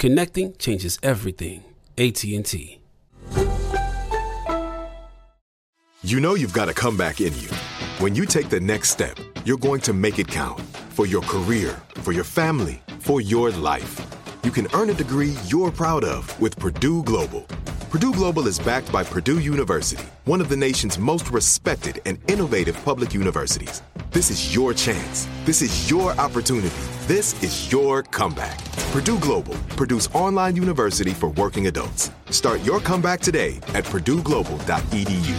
Connecting changes everything. AT&T. You know you've got a comeback in you. When you take the next step, you're going to make it count for your career, for your family, for your life. You can earn a degree you're proud of with Purdue Global. Purdue Global is backed by Purdue University, one of the nation's most respected and innovative public universities. This is your chance. This is your opportunity. This is your comeback. Purdue Global, Purdue's online university for working adults. Start your comeback today at purdueglobal.edu.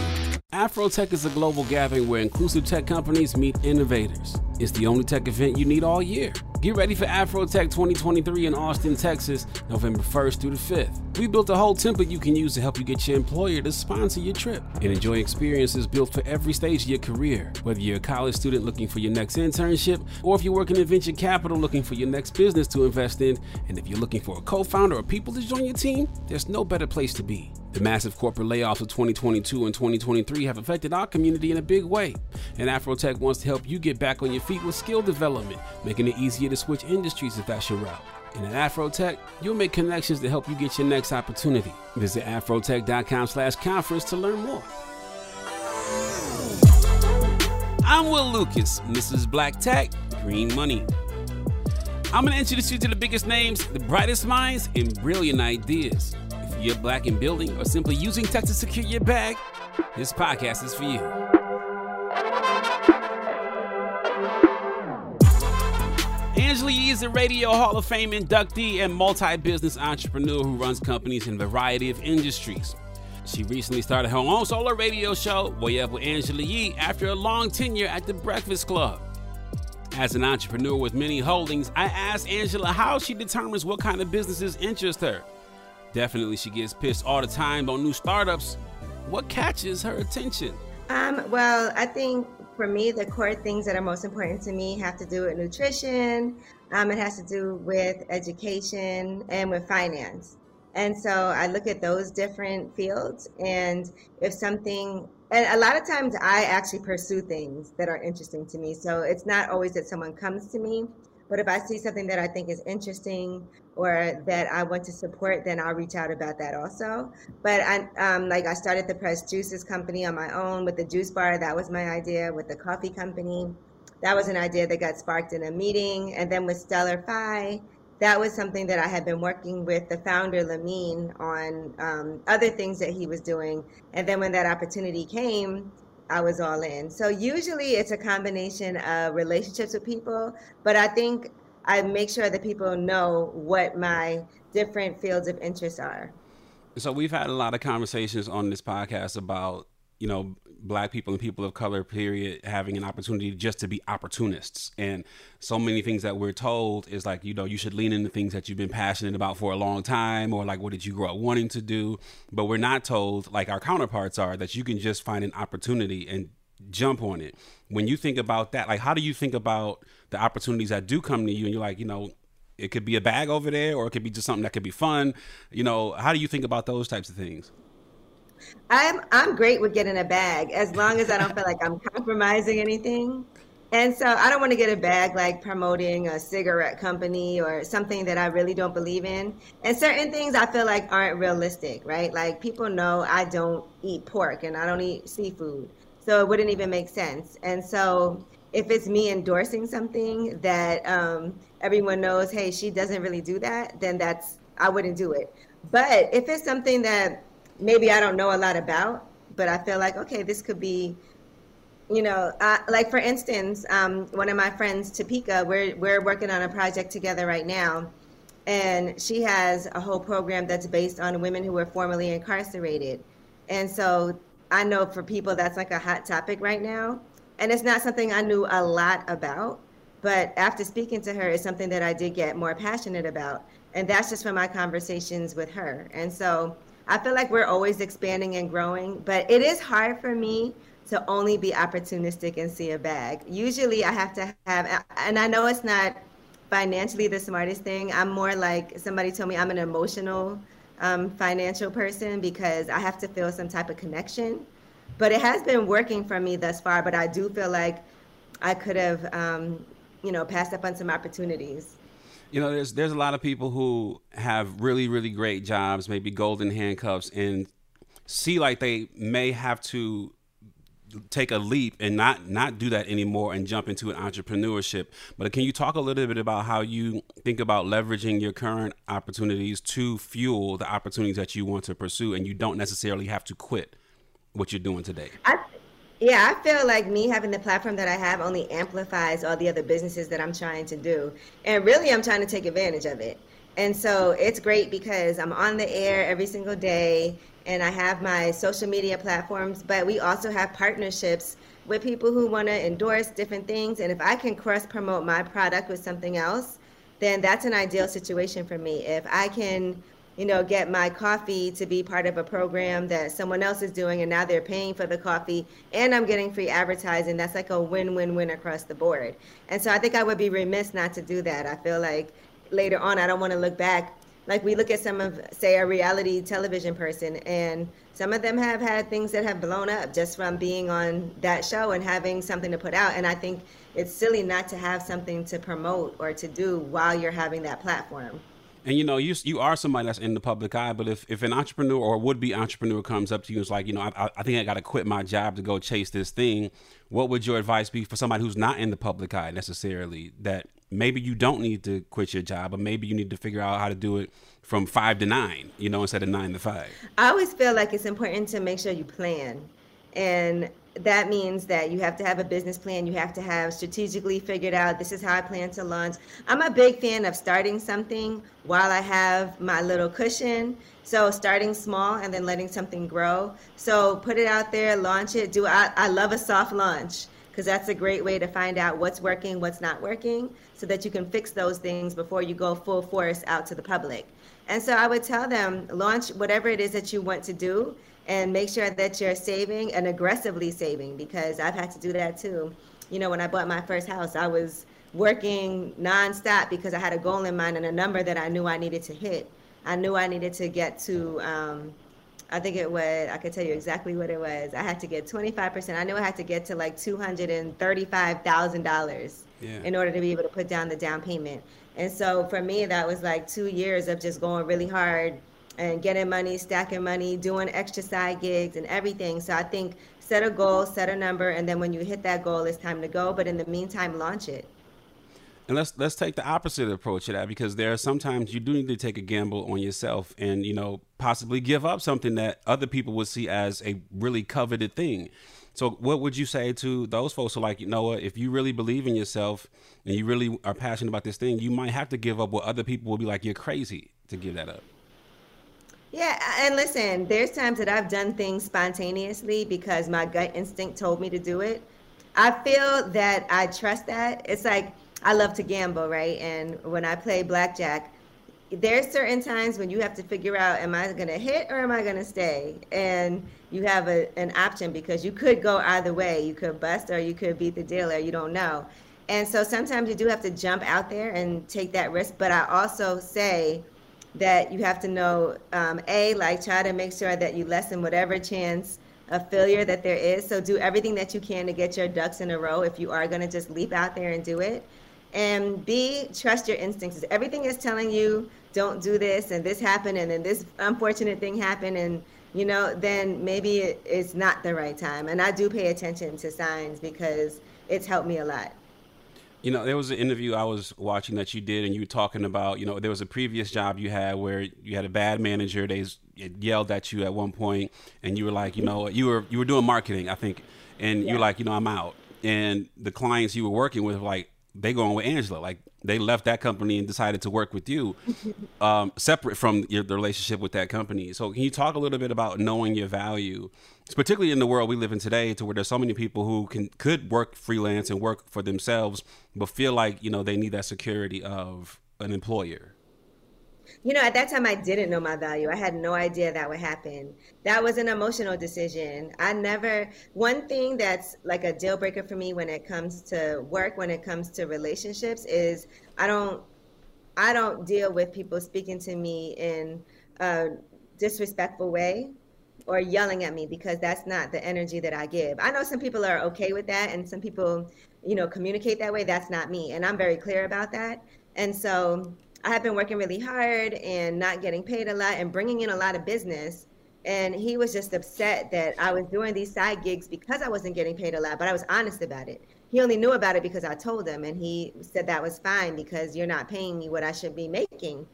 Afrotech is a global gathering where inclusive tech companies meet innovators. It's the only tech event you need all year. Get ready for Afrotech 2023 in Austin, Texas, November 1st through the 5th. We built a whole template you can use to help you get your employer to sponsor your trip and enjoy experiences built for every stage of your career. Whether you're a college student looking for your next internship, or if you're working in venture capital looking for your next business to invest in, and if you're looking for a co founder or people to join your team, there's no better place to be. The massive corporate layoffs of 2022 and 2023 have affected our community in a big way, and Afrotech wants to help you get back on your feet with skill development, making it easier to switch industries if that's your route. And at Afrotech, you'll make connections to help you get your next opportunity. Visit afrotech.com slash conference to learn more. I'm Will Lucas, is Black Tech Green Money. I'm going to introduce you to the biggest names, the brightest minds, and brilliant ideas. You're black in building or simply using tech to secure your bag, this podcast is for you. Angela Yee is a Radio Hall of Fame inductee and multi business entrepreneur who runs companies in a variety of industries. She recently started her own solo radio show, Way Up with Angela Yee, after a long tenure at the Breakfast Club. As an entrepreneur with many holdings, I asked Angela how she determines what kind of businesses interest her. Definitely, she gets pissed all the time on new startups. What catches her attention? Um, well, I think for me, the core things that are most important to me have to do with nutrition. Um, it has to do with education and with finance. And so I look at those different fields, and if something, and a lot of times I actually pursue things that are interesting to me. So it's not always that someone comes to me, But if I see something that I think is interesting or that I want to support, then I'll reach out about that also. But I, um, like I started the Press Juices company on my own with the juice bar. That was my idea with the coffee company. That was an idea that got sparked in a meeting. And then with StellarFi, that was something that I had been working with the founder, Lamine, on um, other things that he was doing. And then when that opportunity came, I was all in. So usually it's a combination of relationships with people, but I think I make sure that people know what my different fields of interest are. So we've had a lot of conversations on this podcast about, you know, black people and people of color period having an opportunity just to be opportunists. And so many things that we're told is like you know you should lean into things that you've been passionate about for a long time or like what did you grow up wanting to do? But we're not told like our counterparts are that you can just find an opportunity and jump on it. When you think about that like how do you think about the opportunities that do come to you and you're like you know it could be a bag over there or it could be just something that could be fun? You know how do you think about those types of things I'm I'm great with getting a bag as long as I don't feel like I'm compromising anything. And so I don't want to get a bag like promoting a cigarette company or something that I really don't believe in. And certain things I feel like aren't realistic, right? Like people know I don't eat pork and I don't eat seafood. So it wouldn't even make sense. And so if it's me endorsing something that um, everyone knows, hey, she doesn't really do that, then that's I wouldn't do it. But if it's something that maybe I don't know a lot about, but I feel like okay, this could be, you know, uh, like for instance, um, one of my friends, Topeka, we're we're working on a project together right now, and she has a whole program that's based on women who were formerly incarcerated, and so I know for people that's like a hot topic right now, and it's not something I knew a lot about, but after speaking to her, it's something that I did get more passionate about, and that's just from my conversations with her, and so I feel like we're always expanding and growing, but it is hard for me to only be opportunistic and see a bag. Usually I have to have, and I know it's not financially the smartest thing. I'm more like somebody told me I'm an emotional um, financial person because I have to feel some type of connection. But it has been working for me thus far, but I do feel like I could have, um, you know, passed up on some opportunities you know there's there's a lot of people who have really really great jobs maybe golden handcuffs and see like they may have to take a leap and not not do that anymore and jump into an entrepreneurship. But can you talk a little bit about how you think about leveraging your current opportunities to fuel the opportunities that you want to pursue and you don't necessarily have to quit what you're doing today? I, yeah, I feel like me having the platform that I have only amplifies all the other businesses that I'm trying to do. And really, I'm trying to take advantage of it. And so it's great because I'm on the air every single day and I have my social media platforms, but we also have partnerships with people who want to endorse different things. And if I can cross promote my product with something else, then that's an ideal situation for me. If I can you know, get my coffee to be part of a program that someone else is doing and now they're paying for the coffee and I'm getting free advertising. That's like a win win win across the board. And so I think I would be remiss not to do that. I feel like later on, I don't want to look back. Like we look at some of, say, a reality television person, and some of them have had things that have blown up just from being on that show and having something to put out. And I think it's silly not to have something to promote or to do while you're having that platform. And you know, you you are somebody that's in the public eye. But if, if an entrepreneur or would be entrepreneur comes up to you and is like, you know, I, I think I got to quit my job to go chase this thing, what would your advice be for somebody who's not in the public eye necessarily? That maybe you don't need to quit your job, but maybe you need to figure out how to do it from five to nine, you know, instead of nine to five. I always feel like it's important to make sure you plan, and that means that you have to have a business plan. You have to have strategically figured out this is how I plan to launch. I'm a big fan of starting something while I have my little cushion. So starting small and then letting something grow. So put it out there, launch it. Do I, I love a soft launch because that's a great way to find out what's working, what's not working, so that you can fix those things before you go full force out to the public. And so I would tell them launch whatever it is that you want to do and make sure that you're saving and aggressively saving because I've had to do that too. You know, when I bought my first house, I was working nonstop because I had a goal in mind and a number that I knew I needed to hit. I knew I needed to get to um, I think it was, I could tell you exactly what it was. I had to get 25%. I knew I had to get to like $235,000 yeah. in order to be able to put down the down payment. And so for me, that was like two years of just going really hard and getting money, stacking money, doing extra side gigs and everything. So I think set a goal, set a number, and then when you hit that goal, it's time to go. But in the meantime, launch it. And let's let's take the opposite approach to that because there are sometimes you do need to take a gamble on yourself and you know possibly give up something that other people would see as a really coveted thing. So what would you say to those folks who like, you know if you really believe in yourself and you really are passionate about this thing, you might have to give up what other people will be like, you're crazy to give that up. Yeah, and listen, there's times that I've done things spontaneously because my gut instinct told me to do it. I feel that I trust that. It's like I love to gamble, right? And when I play blackjack, there's certain times when you have to figure out am I going to hit or am I going to stay? And you have a, an option because you could go either way. You could bust or you could beat the dealer. You don't know. And so sometimes you do have to jump out there and take that risk. But I also say that you have to know, um, A, like try to make sure that you lessen whatever chance of failure that there is. So do everything that you can to get your ducks in a row if you are going to just leap out there and do it. And B, trust your instincts. Everything is telling you don't do this and this happened and then this unfortunate thing happened and you know then maybe it's not the right time and i do pay attention to signs because it's helped me a lot you know there was an interview i was watching that you did and you were talking about you know there was a previous job you had where you had a bad manager. They yelled at you at one point and you were like you know you were you were doing marketing i think and yeah. you were like you know i'm out. And the clients you were working with were like they going with Angela. Like they left that company and decided to work with you, um, separate from your, the relationship with that company. So can you talk a little bit about knowing your value, particularly in the world we live in today, to where there's so many people who can could work freelance and work for themselves, but feel like you know they need that security of an employer. You know, at that time, I didn't know my value. I had no idea that would happen. That was an emotional decision. I never, one thing that's like a deal breaker for me when it comes to work, when it comes to relationships, is I don't, I don't deal with people speaking to me in a disrespectful way or yelling at me because that's not the energy that I give. I know some people are okay with that and some people, you know, communicate that way. That's not me. And I'm very clear about that. And so I have been working really hard and not getting paid a lot and bringing in a lot of business. And he was just upset that I was doing these side gigs because I wasn't getting paid a lot, but I was honest about it. He only knew about it because I told him, and he said that was fine because you're not paying me what I should be making.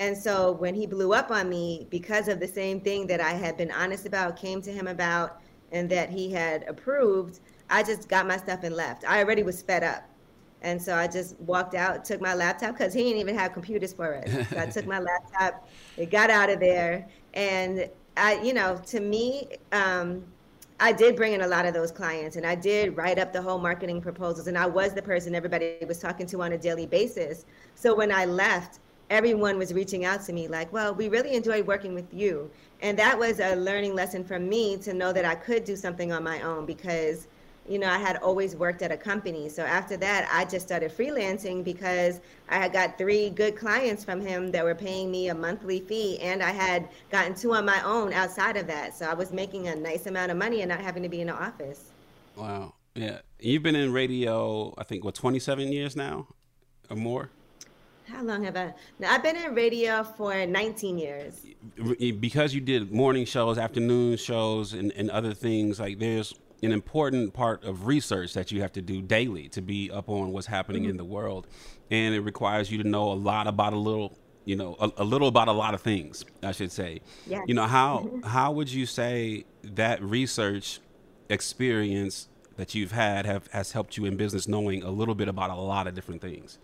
And so when he blew up on me because of the same thing that I had been honest about, came to him about, and that he had approved, I just got my stuff and left. I already was fed up. And so I just walked out, took my laptop because he didn't even have computers for us. So I took my laptop, it got out of there, and I, you know, to me, um, I did bring in a lot of those clients, and I did write up the whole marketing proposals, and I was the person everybody was talking to on a daily basis. So when I left, everyone was reaching out to me like, "Well, we really enjoyed working with you," and that was a learning lesson for me to know that I could do something on my own because you know, I had always worked at a company. So after that, I just started freelancing because I had got three good clients from him that were paying me a monthly fee, and I had gotten two on my own outside of that. So I was making a nice amount of money and not having to be in the office. Wow. Yeah. You've been in radio, I think, what, 27 years now or more? How long have I? Now, I've been in radio for 19 years. Because you did morning shows, afternoon shows, and, and other things, like there's an important part of research that you have to do daily to be up on what's happening mm-hmm. in the world, and it requires you to know a lot about a little, you know, a, a little about a lot of things. I should say. Yeah. You know how mm-hmm. how would you say that research experience that you've had have has helped you in business, knowing a little bit about a lot of different things?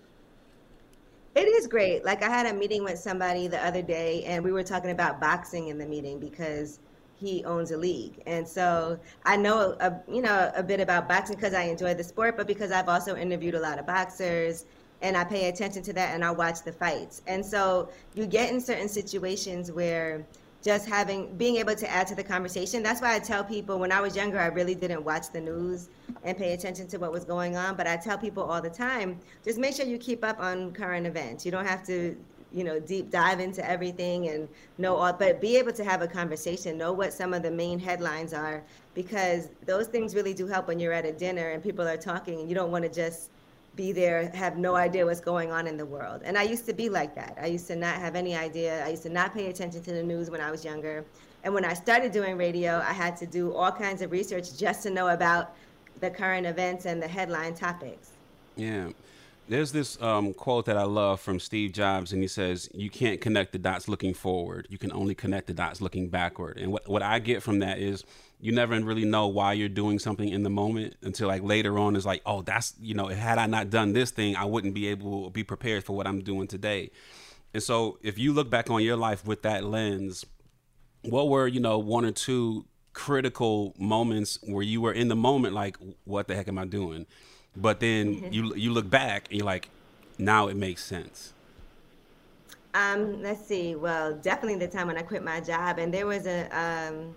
It is great. Like I had a meeting with somebody the other day, and we were talking about boxing in the meeting because he owns a league. And so I know, a, you know, a bit about boxing because I enjoy the sport, but because I've also interviewed a lot of boxers and I pay attention to that and I watch the fights. And so you get in certain situations where just having being able to add to the conversation. That's why I tell people when I was younger, I really didn't watch the news and pay attention to what was going on. But I tell people all the time, just make sure you keep up on current events. You don't have to you know deep dive into everything and know all but be able to have a conversation know what some of the main headlines are because those things really do help when you're at a dinner and people are talking and you don't want to just be there have no idea what's going on in the world. And i used to be like that. I used to not have any idea. I used to not pay attention to the news when i was younger. And when i started doing radio i had to do all kinds of research just to know about the current events and the headline topics. Yeah there's this um, quote that I love from Steve Jobs, and he says, "You can't connect the dots looking forward. You can only connect the dots looking backward." And what what I get from that is, you never really know why you're doing something in the moment until like later on is like, "Oh, that's you know, had I not done this thing, I wouldn't be able to be prepared for what I'm doing today." And so, if you look back on your life with that lens, what were you know one or two critical moments where you were in the moment like, "What the heck am I doing?" But then mm-hmm. you you look back and you're like, now it makes sense. Um, let's see. Well, definitely the time when I quit my job, and there was a. Um,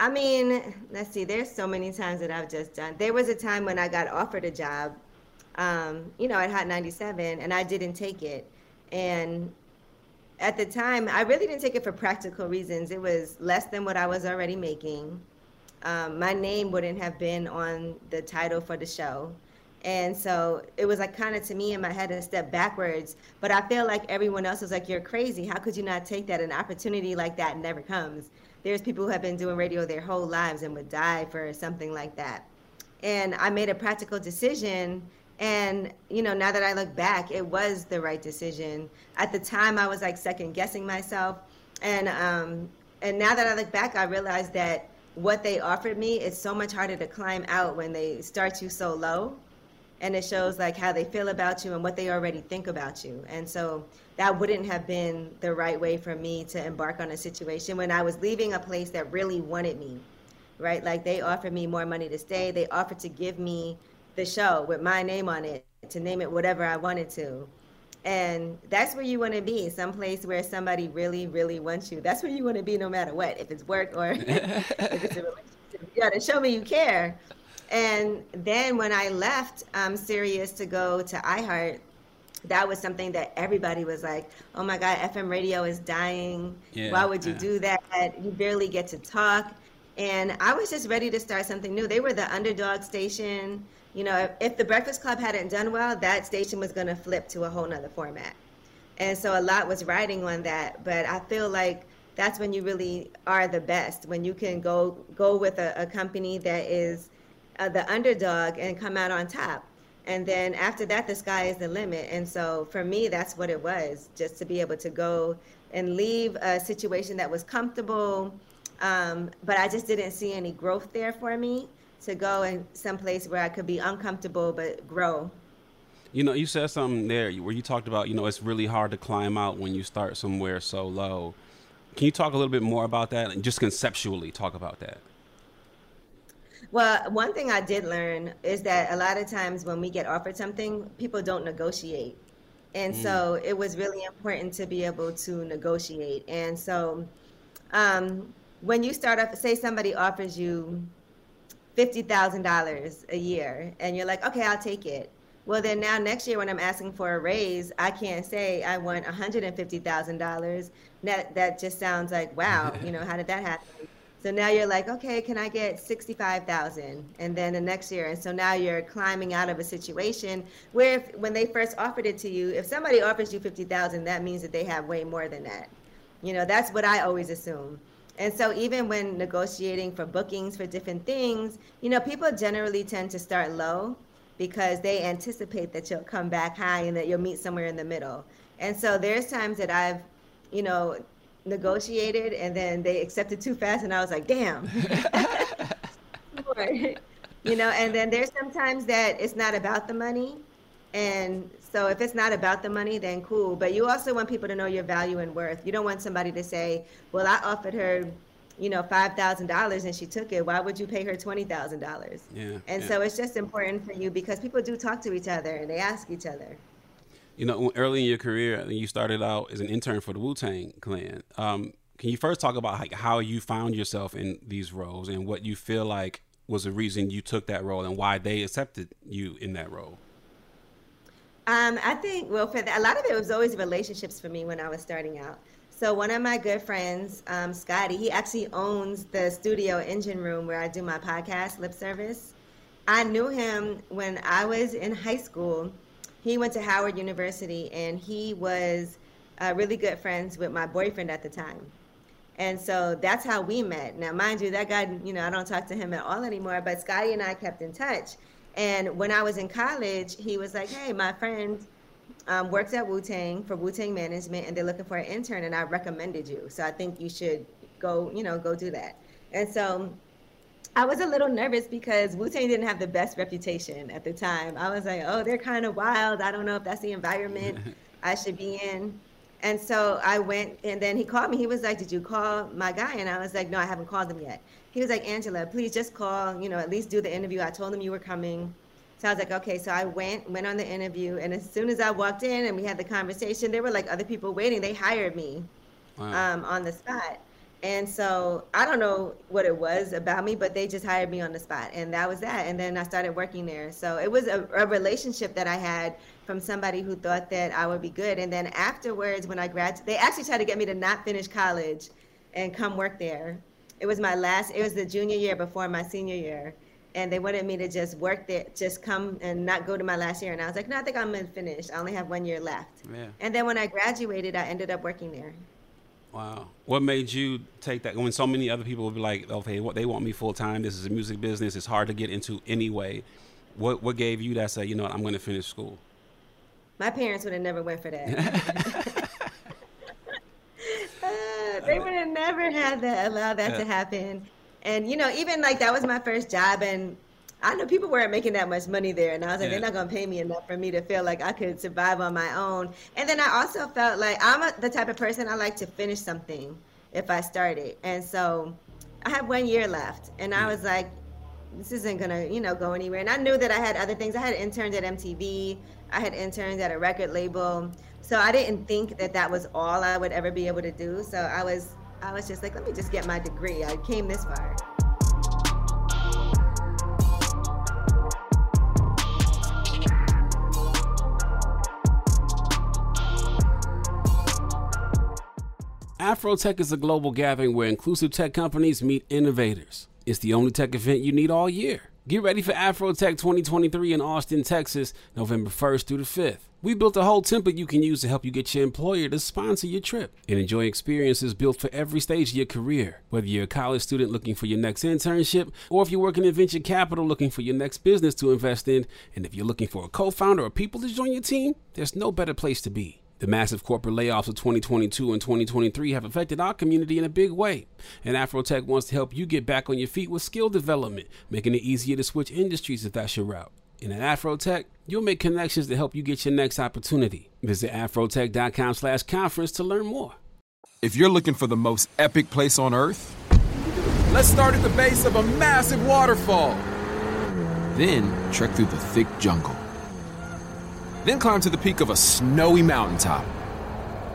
I mean, let's see. There's so many times that I've just done. There was a time when I got offered a job, um, you know, at Hot 97, and I didn't take it. And at the time, I really didn't take it for practical reasons. It was less than what I was already making um, my name wouldn't have been on the title for the show. And so it was like kind of to me in my head a step backwards. But I feel like everyone else was like, You're crazy. How could you not take that? An opportunity like that never comes. There's people who have been doing radio their whole lives and would die for something like that. And I made a practical decision. And, you know, now that I look back, it was the right decision. At the time, I was like second guessing myself. And, um, and now that I look back, I realized that what they offered me is so much harder to climb out when they start you so low. And it shows like how they feel about you and what they already think about you. And so that wouldn't have been the right way for me to embark on a situation when i was leaving a place that really wanted me right? Like they offered me more money to stay. They offered to give me the show with my name on it to name it whatever i wanted to and that's where you want to be, someplace where somebody really, really wants you. That's where you want to be no matter what, if it's work or if it's a relationship. You got to show me you care. And then when I left um, Sirius to go to iHeart, that was something that everybody was like, oh my God, FM radio is dying. Yeah, Why would you yeah. do that? You barely get to talk. And I was just ready to start something new. They were the underdog station you know, if, if the Breakfast Club hadn't done well, that station was going to flip to a whole nother format. And so a lot was riding on that. But I feel like that's when you really are the best, when you can go go with a, a company that is uh, the underdog and come out on top. And then after that, the sky is the limit. And so for me, that's what it was, just to be able to go and leave a situation that was comfortable. Um, but I just didn't see any growth there for me to go in some place where I could be uncomfortable but grow. You know, you said something there where you talked about, you know, it's really hard to climb out when you start somewhere so low. Can you talk a little bit more about that and just conceptually talk about that? Well, one thing I did learn is that a lot of times when we get offered something, people don't negotiate. And mm. so it was really important to be able to negotiate. And so um, when you start off, say somebody offers you $50,000 a year and you're like, okay, I'll take it. Well, then now next year when I'm asking for a raise, I can't say I want $150,000. That, that just sounds like, wow, you know, how did that happen? So now you're like, okay, can I get 65,000? And then the next year. And so now you're climbing out of a situation where if, when they first offered it to you, if somebody offers you 50,000, that means that they have way more than that. You know, that's what I always assume. And so even when negotiating for bookings for different things, you know, people generally tend to start low because they anticipate that you'll come back high and that you'll meet somewhere in the middle. And so there's times that I've, you know, negotiated and then they accepted too fast and I was like, damn. you know, and then there's sometimes that it's not about the money. And so if it's not about the money, then cool. But you also want people to know your value and worth. You don't want somebody to say, "Well, I offered her, you know, five thousand dollars and she took it. Why would you pay her twenty thousand dollars?" Yeah. And yeah. so it's just important for you because people do talk to each other and they ask each other. You know, early in your career, you started out as an intern for the Wu Tang Clan. Um, can you first talk about like how you found yourself in these roles and what you feel like was the reason you took that role and why they accepted you in that role? Um, I think, well, for the, a lot of it was always relationships for me when I was starting out. So one of my good friends, um, Scotty, he actually owns the studio engine room where I do my podcast, Lip Service. I knew him when I was in high school. He went to Howard University and he was uh, really good friends with my boyfriend at the time. And so that's how we met. Now, mind you, that guy, you know, I don't talk to him at all anymore, but Scotty and I kept in touch. And when I was in college, he was like, hey, my friend um, works at Wu Tang for Wu Tang Management, and they're looking for an intern, and I recommended you. So I think you should go, you know, go do that. And so I was a little nervous because Wu Tang didn't have the best reputation at the time. I was like, oh, they're kind of wild. I don't know if that's the environment I should be in. And so I went, and then he called me. He was like, "Did you call my guy?" And I was like, "No, I haven't called him yet." He was like, "Angela, please just call. You know, at least do the interview." I told him you were coming. So I was like, okay. So I went, went on the interview, and as soon as I walked in and we had the conversation, there were like other people waiting. They hired me wow. um, on the spot. And so I don't know what it was about me, but they just hired me on the spot, and that was that. And then I started working there. So it was a, a relationship that I had from somebody who thought that I would be good. And then afterwards, when I graduated, they actually tried to get me to not finish college and come work there. It was my last, it was the junior year before my senior year. And they wanted me to just work there, just come and not go to my last year. And I was like, no, I think I'm going to finish. I only have one year left. Yeah. And then when I graduated, I ended up working there. Wow. What made you take that when so many other people would be like, okay, what they want me full time. This is a music business. It's hard to get into anyway. What what gave you that say, you know what, I'm going to finish school? My parents would have never went for that. uh, they would have never had that, allowed that yeah. to happen. And you know, even like that was my first job, and I know people weren't making that much money there, and I was like, yeah. they're not gonna pay me enough for me to feel like I could survive on my own. And then I also felt like I'm a, the type of person I like to finish something if I start it, and so I had one year left, and I was like, this isn't gonna, you know, go anywhere. And I knew that I had other things. I had interns at MTV. I had interns at a record label. So I didn't think that that was all I would ever be able to do. So I was, I was just like, let me just get my degree. I came this far. Afrotech is a global gathering where inclusive tech companies meet innovators. It's the only tech event you need all year. Get ready for Afrotech 2023 in Austin, Texas, November 1st through the 5th. We built a whole template you can use to help you get your employer to sponsor your trip and enjoy experiences built for every stage of your career. Whether you're a college student looking for your next internship, or if you're working in venture capital looking for your next business to invest in, and if you're looking for a co founder or people to join your team, there's no better place to be. The massive corporate layoffs of 2022 and 2023 have affected our community in a big way, and Afrotech wants to help you get back on your feet with skill development, making it easier to switch industries if that's your route. And at Afrotech, you'll make connections to help you get your next opportunity. Visit afrotech.com slash conference to learn more. If you're looking for the most epic place on earth, let's start at the base of a massive waterfall. Then trek through the thick jungle then climb to the peak of a snowy mountaintop.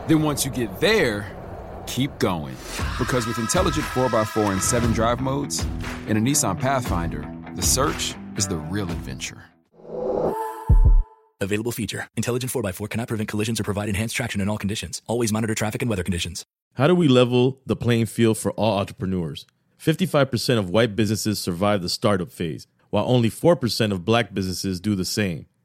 Then once you get there, keep going. Because with intelligent 4x4 and 7 drive modes and a Nissan Pathfinder, the search is the real adventure. Available feature. Intelligent 4x4 cannot prevent collisions or provide enhanced traction in all conditions. Always monitor traffic and weather conditions. How do we level the playing field for all entrepreneurs? 55% of white businesses survive the startup phase, while only 4% of black businesses do the same.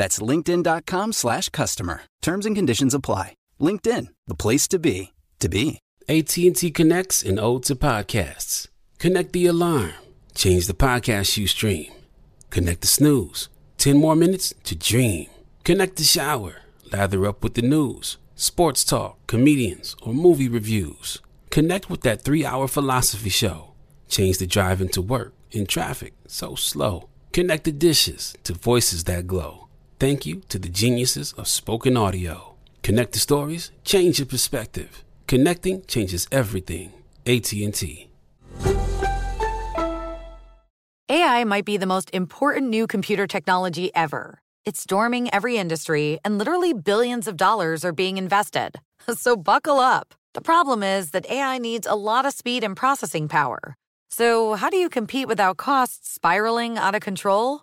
That's linkedin.com slash customer. Terms and conditions apply. LinkedIn, the place to be, to be. AT&T connects an ode to podcasts. Connect the alarm. Change the podcast you stream. Connect the snooze. 10 more minutes to dream. Connect the shower. Lather up with the news, sports talk, comedians, or movie reviews. Connect with that three hour philosophy show. Change the drive into work in traffic so slow. Connect the dishes to voices that glow. Thank you to the geniuses of spoken audio. Connect the stories, change your perspective. Connecting changes everything. AT&T. AI might be the most important new computer technology ever. It's storming every industry, and literally billions of dollars are being invested. So buckle up. The problem is that AI needs a lot of speed and processing power. So, how do you compete without costs spiraling out of control?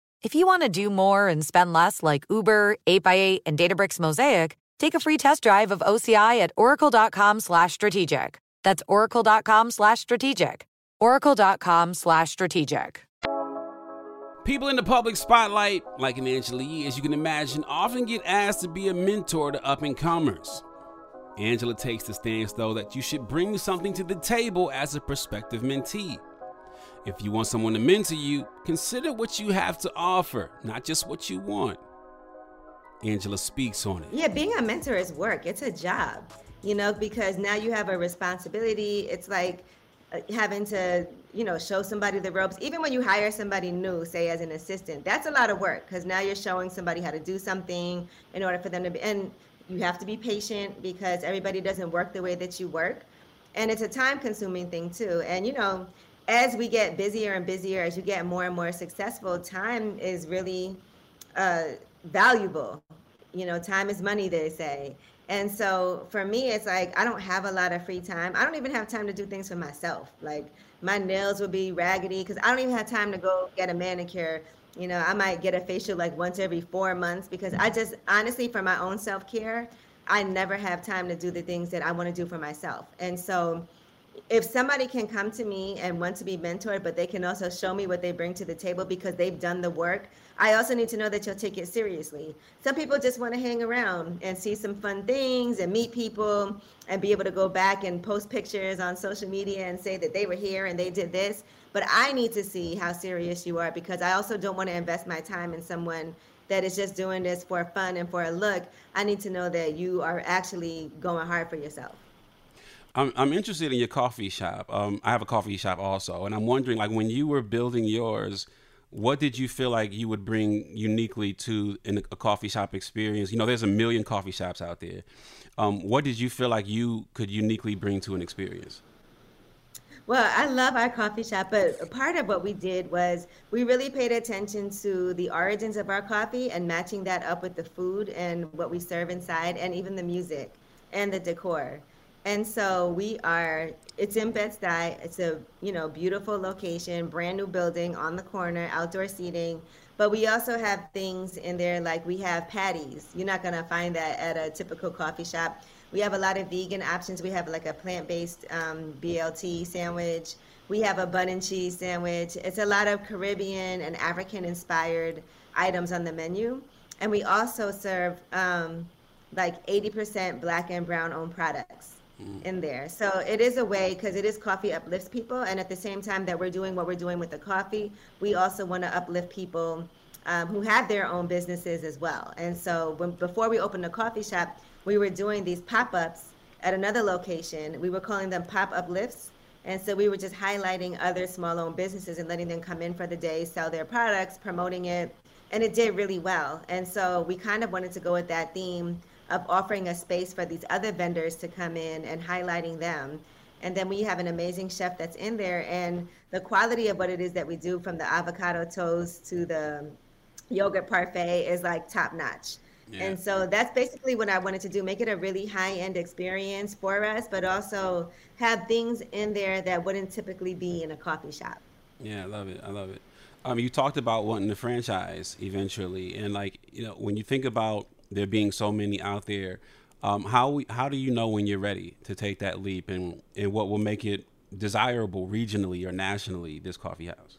If you want to do more and spend less like Uber, 8x8, and Databricks Mosaic, take a free test drive of OCI at oracle.com slash strategic. That's oracle.com slash strategic. oracle.com slash strategic. People in the public spotlight, like an Angela Yee, as you can imagine, often get asked to be a mentor to up and comers. Angela takes the stance, though, that you should bring something to the table as a prospective mentee. If you want someone to mentor you, consider what you have to offer, not just what you want. Angela speaks on it. Yeah, being a mentor is work, it's a job, you know, because now you have a responsibility. It's like uh, having to, you know, show somebody the ropes. Even when you hire somebody new, say as an assistant, that's a lot of work because now you're showing somebody how to do something in order for them to be. And you have to be patient because everybody doesn't work the way that you work. And it's a time consuming thing too. And, you know, as we get busier and busier, as you get more and more successful, time is really uh, valuable. You know, time is money, they say. And so for me, it's like I don't have a lot of free time. I don't even have time to do things for myself. Like my nails would be raggedy because I don't even have time to go get a manicure. You know, I might get a facial like once every four months because I just honestly, for my own self care, I never have time to do the things that I want to do for myself. And so if somebody can come to me and want to be mentored, but they can also show me what they bring to the table because they've done the work, I also need to know that you'll take it seriously. Some people just want to hang around and see some fun things and meet people and be able to go back and post pictures on social media and say that they were here and they did this. But I need to see how serious you are because I also don't want to invest my time in someone that is just doing this for fun and for a look. I need to know that you are actually going hard for yourself. I'm, I'm interested in your coffee shop. Um, I have a coffee shop also, and I'm wondering, like, when you were building yours, what did you feel like you would bring uniquely to in a coffee shop experience? You know, there's a million coffee shops out there. Um, what did you feel like you could uniquely bring to an experience? Well, I love our coffee shop, but part of what we did was we really paid attention to the origins of our coffee and matching that up with the food and what we serve inside and even the music and the decor. And so we are, it's in Bed-Stuy. It's a, you know, beautiful location, brand new building on the corner, outdoor seating. But we also have things in there like we have patties. You're not going to find that at a typical coffee shop. We have a lot of vegan options. We have like a plant-based um, BLT sandwich. We have a bun and cheese sandwich. It's a lot of Caribbean and African-inspired items on the menu. And we also serve um, like 80% black and brown owned products in there. So it is a way because it is coffee uplifts people, and at the same time that we're doing what we're doing with the coffee, we also want to uplift people um, who have their own businesses as well. And so when before we opened the coffee shop, we were doing these pop-ups at another location. We were calling them pop uplifts. And so we were just highlighting other small owned businesses and letting them come in for the day, sell their products, promoting it. And it did really well. And so we kind of wanted to go with that theme of offering a space for these other vendors to come in and highlighting them. And then we have an amazing chef that's in there, and the quality of what it is that we do from the avocado toast to the yogurt parfait is like top notch. Yeah. And so that's basically what I wanted to do make it a really high end experience for us, but also have things in there that wouldn't typically be in a coffee shop. Yeah, I love it. I love it. Um, you talked about wanting to franchise eventually, and like you know, when you think about there being so many out there. Um, how how do you know when you're ready to take that leap, and and what will make it desirable regionally or nationally? This coffee house.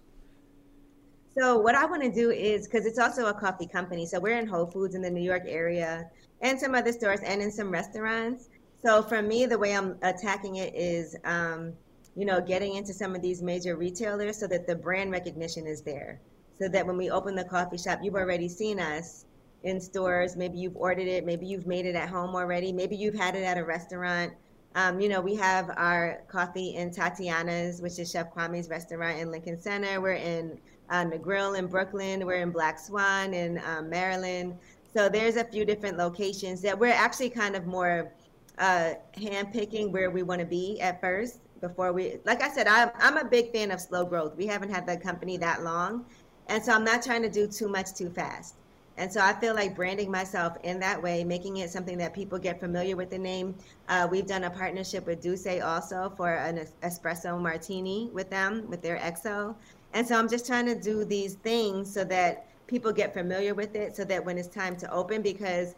So what I want to do is because it's also a coffee company, so we're in Whole Foods in the New York area and some other stores and in some restaurants. So for me, the way I'm attacking it is, um, you know, getting into some of these major retailers so that the brand recognition is there, so that when we open the coffee shop, you've already seen us in stores. Maybe you've ordered it. Maybe you've made it at home already. Maybe you've had it at a restaurant. Um, you know, we have our coffee in Tatiana's, which is Chef Kwame's restaurant in Lincoln Center. We're in uh, the Grill in Brooklyn. We're in Black Swan in um, Maryland. So there's a few different locations that we're actually kind of more uh, handpicking where we want to be at first before we. Like I said, I'm I'm a big fan of slow growth. We haven't had the company that long, and so I'm not trying to do too much too fast. And so I feel like branding myself in that way, making it something that people get familiar with the name. Uh, we've done a partnership with D'USSÉ also for an espresso martini with them, with their XO. And so I'm just trying to do these things so that people get familiar with it so that when it's time to open, because,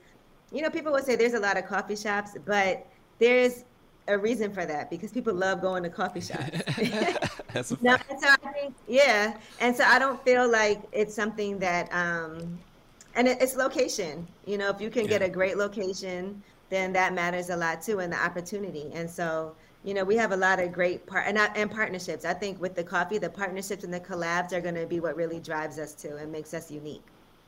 you know, people will say there's a lot of coffee shops, but there's a reason for that because people love going to coffee shops. That's a fact. no, so I think, yeah. And so I don't feel like it's something that, um, and it's location. You know, if you can yeah. get a great location, then that matters a lot too, and the opportunity. And so, you know, we have a lot of great part and, and partnerships. I think with the coffee, the partnerships and the collabs are going to be what really drives us to and makes us unique.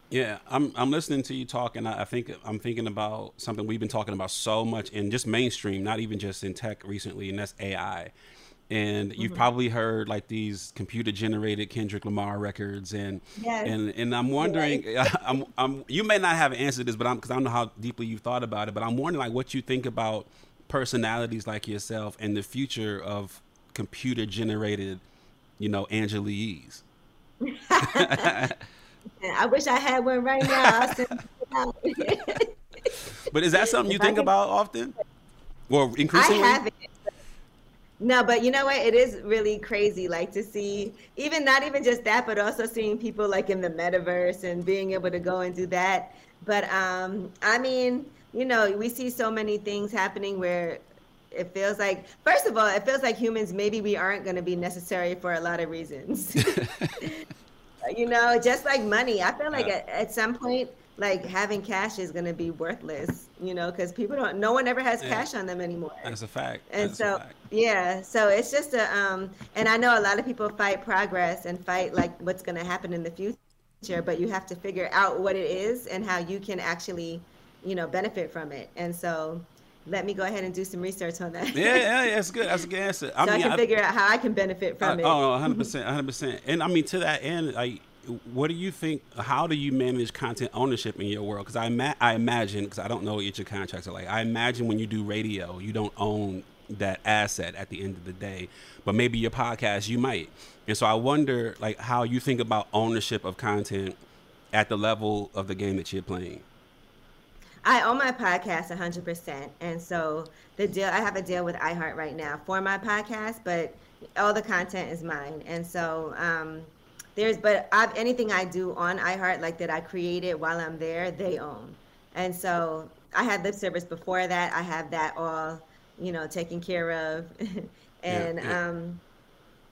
Yeah, I'm I'm listening to you talk, and I, I think I'm thinking about something we've been talking about so much in just mainstream, not even just in tech recently, and that's AI and you've mm-hmm. probably heard like these computer generated Kendrick Lamar records and yes. and and I'm wondering I'm, I'm you may not have an answer to this but I'm because I don't know how deeply you've thought about it but I'm wondering like what you think about personalities like yourself and the future of computer generated you know Angela Yees I wish I had one right now. But is that something you think about often? Well increasingly I have it no, but you know what? It is really crazy, like to see even not even just that, but also seeing people like in the metaverse and being able to go and do that. But um, I mean, you know, we see so many things happening where it feels like, first of all, it feels like humans maybe we aren't going to be necessary for a lot of reasons. you know, just like money. I feel like at, at some point like having cash is going to be worthless, you know, because people don't, no one ever has yeah. cash on them anymore. That's a fact. And That's so, yeah, so it's just a, um, and I know a lot of people fight progress and fight like what's going to happen in the future, but you have to figure out what it is and how you can actually, you know, benefit from it. And so, let me go ahead and do some research on that. yeah, yeah, yeah, that's good. That's a good answer. I so mean, I can I, figure out how I can benefit from I, it. Oh, 100 percent, 100 percent. And I mean, to that end, like, what do you think? How do you manage content ownership in your world? Because I, ima- I imagine, because I don't know what your contracts are like. I imagine when you do radio, you don't own that asset at the end of the day, but maybe your podcast, you might. And so I wonder, like, how you think about ownership of content at the level of the game that you're playing. I own my podcast 100%. And so the deal, I have a deal with iHeart right now for my podcast, but all the content is mine. And so um, there's, but I've, anything I do on iHeart, like that I created while I'm there, they own. And so I had Lip Service before that. I have that all, you know, taken care of. and, yeah, yeah. um,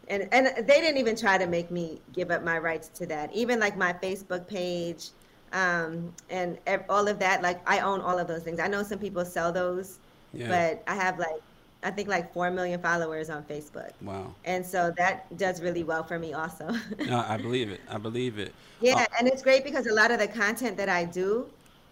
and, and they didn't even try to make me give up my rights to that. Even like my Facebook page, um, and all of that. Like I own all of those things. I know some people sell those, yeah. but I have like I think like four million followers on Facebook. Wow! And so that does really well for me, also. no, I believe it. I believe it. Yeah, uh, and it's great because a lot of the content that I do,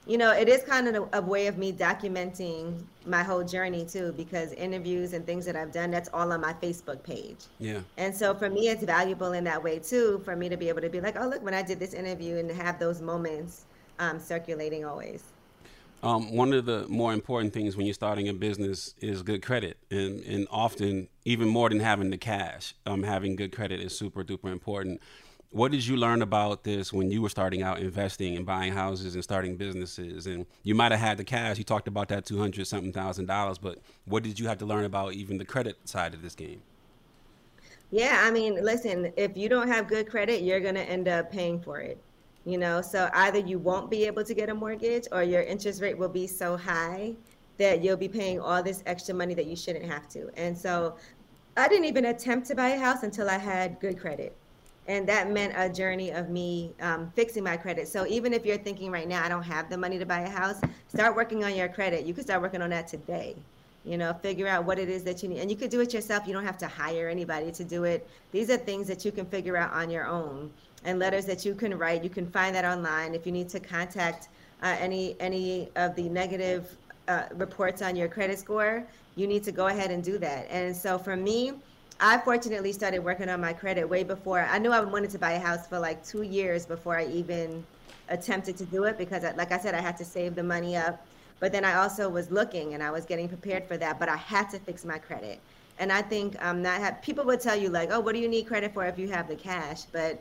you know, it is kind of a, a, way of me documenting my whole journey too, because interviews and things that I've done, that's all on my Facebook page. Yeah. And so for me, it's valuable in that way too, for me to be able to be like, oh, look, when I did this interview and have those moments um, circulating always. Um, one of the more important things when you're starting a business is good credit, and and often even more than having the cash, um, having good credit is super duper important. What did you learn about this when you were starting out investing and buying houses and starting businesses? And you might have had the cash. You talked about that two hundred something thousand dollars, but what did you have to learn about even the credit side of this game? Yeah, I mean, listen, if you don't have good credit, you're gonna end up paying for it. You know, so either you won't be able to get a mortgage, or your interest rate will be so high that you'll be paying all this extra money that you shouldn't have to. And so, I didn't even attempt to buy a house until I had good credit and that meant a journey of me um, fixing my credit. So even if you're thinking right now, I don't have the money to buy a house, start working on your credit. You can start working on that today. You know, figure out what it is that you need, and you could do it yourself. You don't have to hire anybody to do it. These are things that you can figure out on your own, and letters that you can write. You can find that online. If you need to contact uh, any any of the negative uh, reports on your credit score, you need to go ahead and do that. And so for me I fortunately started working on my credit way before. I knew I wanted to buy a house for like two years before I even attempted to do it because, like I said, I had to save the money up. But then I also was looking and I was getting prepared for that. But I had to fix my credit. And I think um, people would tell you like, oh, what do you need credit for if you have the cash? But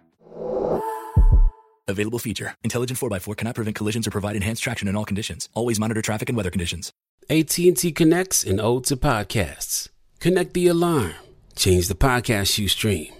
Available feature. Intelligent 4x4 cannot prevent collisions or provide enhanced traction in all conditions. Always monitor traffic and weather conditions. AT&T connects and ode to podcasts. Connect the alarm. Change the podcast you stream.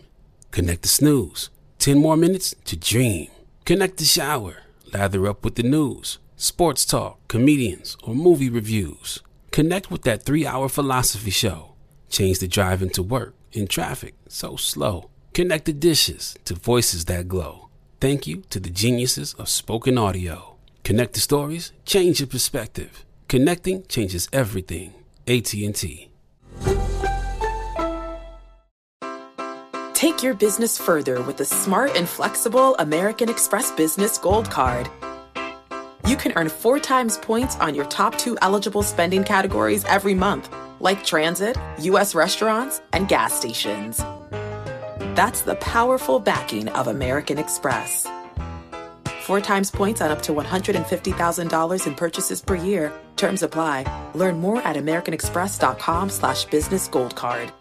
Connect the snooze. 10 more minutes to dream. Connect the shower, lather up with the news, sports talk, comedians, or movie reviews. Connect with that three hour philosophy show. Change the drive into work in traffic so slow. Connect the dishes to voices that glow. Thank you to the geniuses of spoken audio. Connect the stories, change your perspective. Connecting changes everything. AT&T. Take your business further with the smart and flexible American Express Business Gold Card. You can earn four times points on your top two eligible spending categories every month, like transit, U.S. restaurants, and gas stations. That's the powerful backing of American Express. Four times points on up to $150,000 in purchases per year. Terms apply. Learn more at americanexpress.com slash business gold card.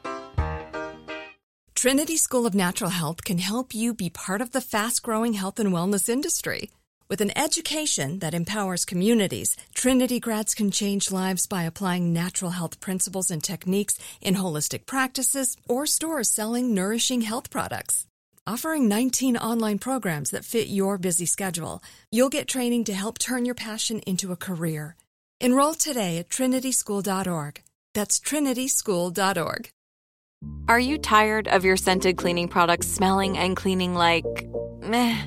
Trinity School of Natural Health can help you be part of the fast growing health and wellness industry. With an education that empowers communities, Trinity grads can change lives by applying natural health principles and techniques in holistic practices or stores selling nourishing health products. Offering 19 online programs that fit your busy schedule, you'll get training to help turn your passion into a career. Enroll today at trinityschool.org. That's trinityschool.org. Are you tired of your scented cleaning products smelling and cleaning like meh?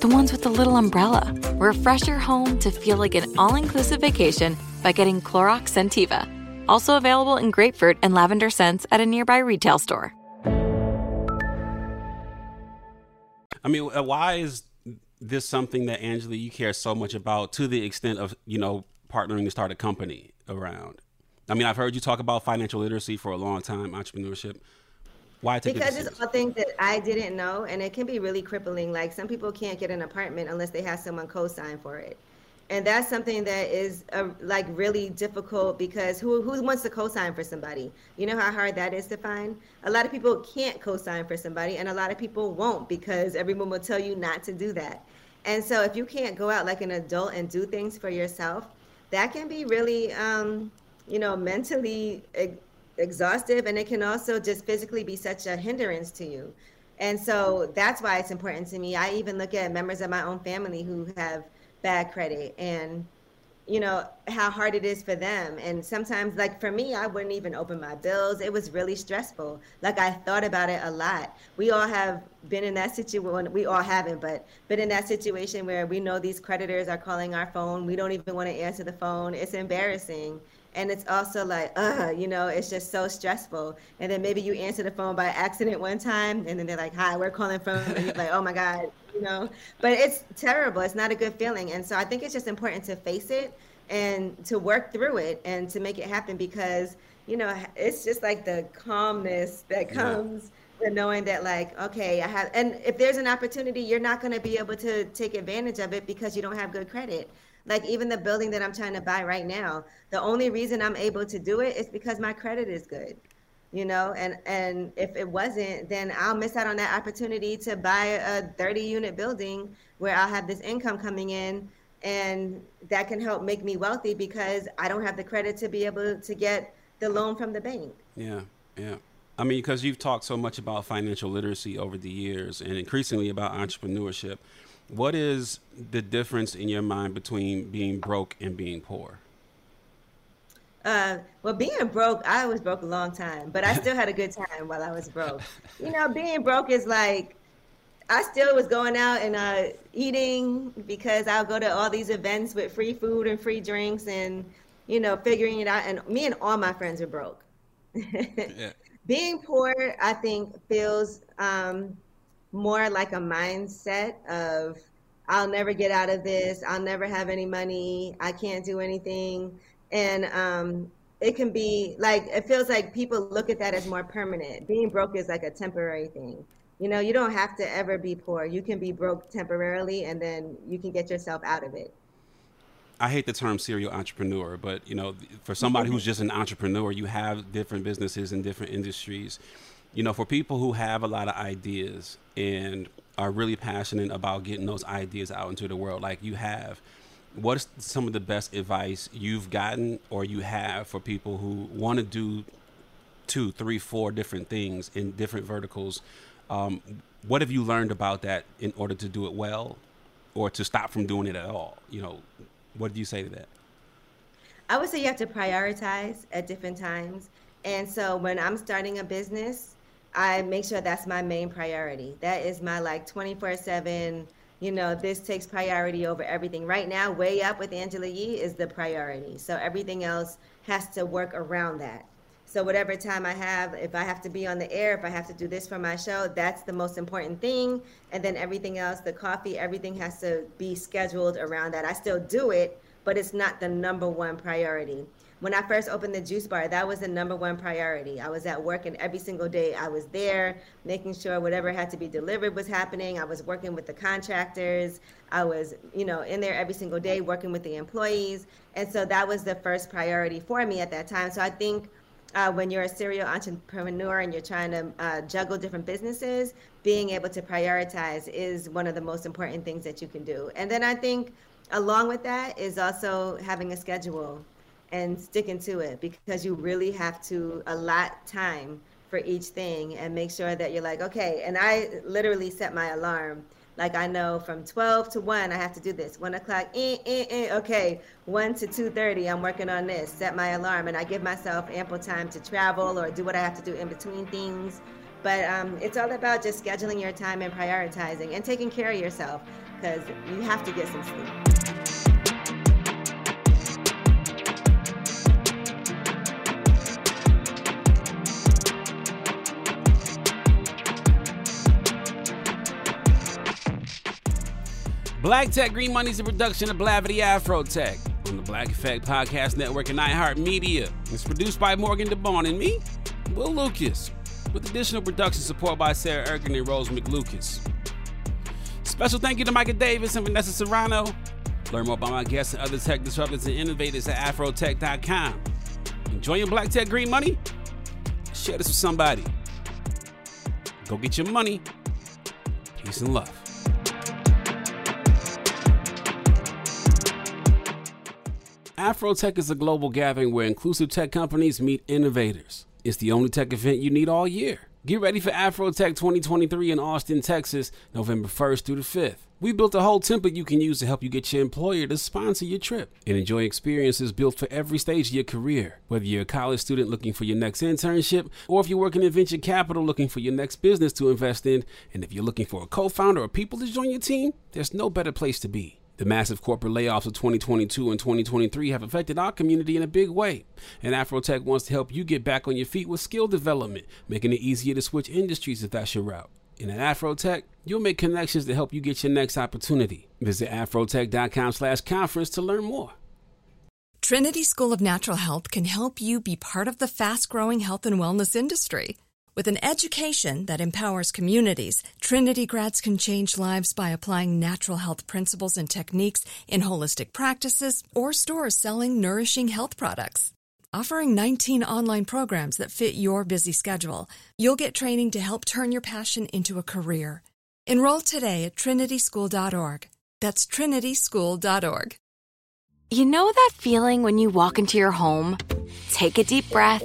The ones with the little umbrella. Refresh your home to feel like an all inclusive vacation by getting Clorox Scentiva. Also available in grapefruit and lavender scents at a nearby retail store. I mean, uh, why is this something that Angela you care so much about to the extent of you know partnering to start a company around? I mean, I've heard you talk about financial literacy for a long time, entrepreneurship. Why take because it's all things that I didn't know, and it can be really crippling. Like some people can't get an apartment unless they have someone co-sign for it, and that's something that is uh, like really difficult because who who wants to co-sign for somebody? You know how hard that is to find. A lot of people can't co-sign for somebody, and a lot of people won't because everyone will tell you not to do that. And so if you can't go out like an adult and do things for yourself, that can be really, um, you know, mentally exhaustive, and it can also just physically be such a hindrance to you. And so that's why it's important to me. I even look at members of my own family who have bad credit and you know how hard it is for them. And sometimes like for me i wouldn't even open my bills. It was really stressful. Like i thought about it a lot. We all have been in that situation we all haven't but been in that situation where we know these creditors are calling our phone. We don't even want to answer the phone. It's embarrassing and it's also like uh you know it's just so stressful. And then maybe you answer the phone by accident one time and then they're like hi we're calling from and you're like oh my god you know? But it's terrible. It's not a good feeling. And so i think it's just important to face it and to work through it and to make it happen because you know it's just like the calmness that comes yeah. knowing that like okay i have and if there's an opportunity you're not going to be able to take advantage of it because you don't have good credit like even the building that I'm trying to buy right now, the only reason I'm able to do it is because my credit is good. You know, and and if it wasn't, then I'll miss out on that opportunity to buy a 30 unit building where I'll have this income coming in and that can help make me wealthy because I don't have the credit to be able to get the loan from the bank. Yeah. Yeah. I mean, because you've talked so much about financial literacy over the years and increasingly about entrepreneurship. What is the difference in your mind between being broke and being poor? Uh, well, being broke, I was broke a long time, but I still had a good time while I was broke. You know, being broke is like I still was going out and uh, eating because I'll go to all these events with free food and free drinks and you know figuring it out. And me and all my friends are broke. yeah. Being poor, I think, feels um, more like a mindset of I'll never get out of this. I'll never have any money. I can't do anything. And um, it can be like, it feels like people look at that as more permanent. Being broke is like a temporary thing. You know, you don't have to ever be poor. You can be broke temporarily and then you can get yourself out of it. I hate the term serial entrepreneur, but you know, for somebody who's just an entrepreneur, you have different businesses in different industries you know, for people who have a lot of ideas and are really passionate about getting those ideas out into the world, like you have, what is some of the best advice you've gotten or you have for people who want to do two, three, four different things in different verticals? Um, what have you learned about that in order to do it well or to stop from doing it at all? You know, what do you say to that? I would say you have to prioritize at different times. And so when I'm starting a business, I make sure that's my main priority. That is my like 24 7, you know, this takes priority over everything. Right now, Way Up with Angela Yee is the priority. So everything else has to work around that. So whatever time I have, if I have to be on the air, if I have to do this for my show, that's the most important thing. And then everything else, the coffee, everything has to be scheduled around that. I still do it, but it's not the number one priority when I first opened the juice bar, that was the number one priority. I was at work, and every single day I was there, making sure whatever had to be delivered was happening. I was working with the contractors. I was, you know, in there every single day working with the employees. And so that was the first priority for me at that time. So I think uh, when you're a serial entrepreneur and you're trying to uh, juggle different businesses, being able to prioritize is one of the most important things that you can do. And then I think along with that is also having a schedule and sticking to it because you really have to allot time for each thing and make sure that you're like, okay, and I literally set my alarm like I know from 12 to 1, I have to do this. 1 o'clock, eh, eh, eh. okay, 1 to 2.30, I'm working on this. Set my alarm, and I give myself ample time to travel or do what I have to do in between things. But um, it's all about just scheduling your time and prioritizing and taking care of yourself because you have to get some sleep. Black Tech Green Money is a production of Blavity Afro Tech on the Black Effect Podcast Network and iHeartMedia. It's produced by Morgan DeBaun and me, Will Lucas, with additional production support by Sarah Erkin and Rose McLucas. Special thank you to Micah Davis and Vanessa Serrano. Learn more about my guests and other tech disruptors and innovators at afrotech.com. Enjoy your Black Tech Green Money? Share this with somebody. Go get your money. Peace and love. Afrotech is a global gathering where inclusive tech companies meet innovators. It's the only tech event you need all year. Get ready for Afrotech 2023 in Austin, Texas, November 1st through the 5th. We built a whole template you can use to help you get your employer to sponsor your trip and enjoy experiences built for every stage of your career. Whether you're a college student looking for your next internship, or if you're working in venture capital looking for your next business to invest in, and if you're looking for a co founder or people to join your team, there's no better place to be. The massive corporate layoffs of 2022 and 2023 have affected our community in a big way, and Afrotech wants to help you get back on your feet with skill development, making it easier to switch industries if that's your route. And at Afrotech, you'll make connections to help you get your next opportunity. Visit afrotech.com slash conference to learn more. Trinity School of Natural Health can help you be part of the fast-growing health and wellness industry. With an education that empowers communities, Trinity grads can change lives by applying natural health principles and techniques in holistic practices or stores selling nourishing health products. Offering 19 online programs that fit your busy schedule, you'll get training to help turn your passion into a career. Enroll today at trinityschool.org. That's trinityschool.org. You know that feeling when you walk into your home, take a deep breath,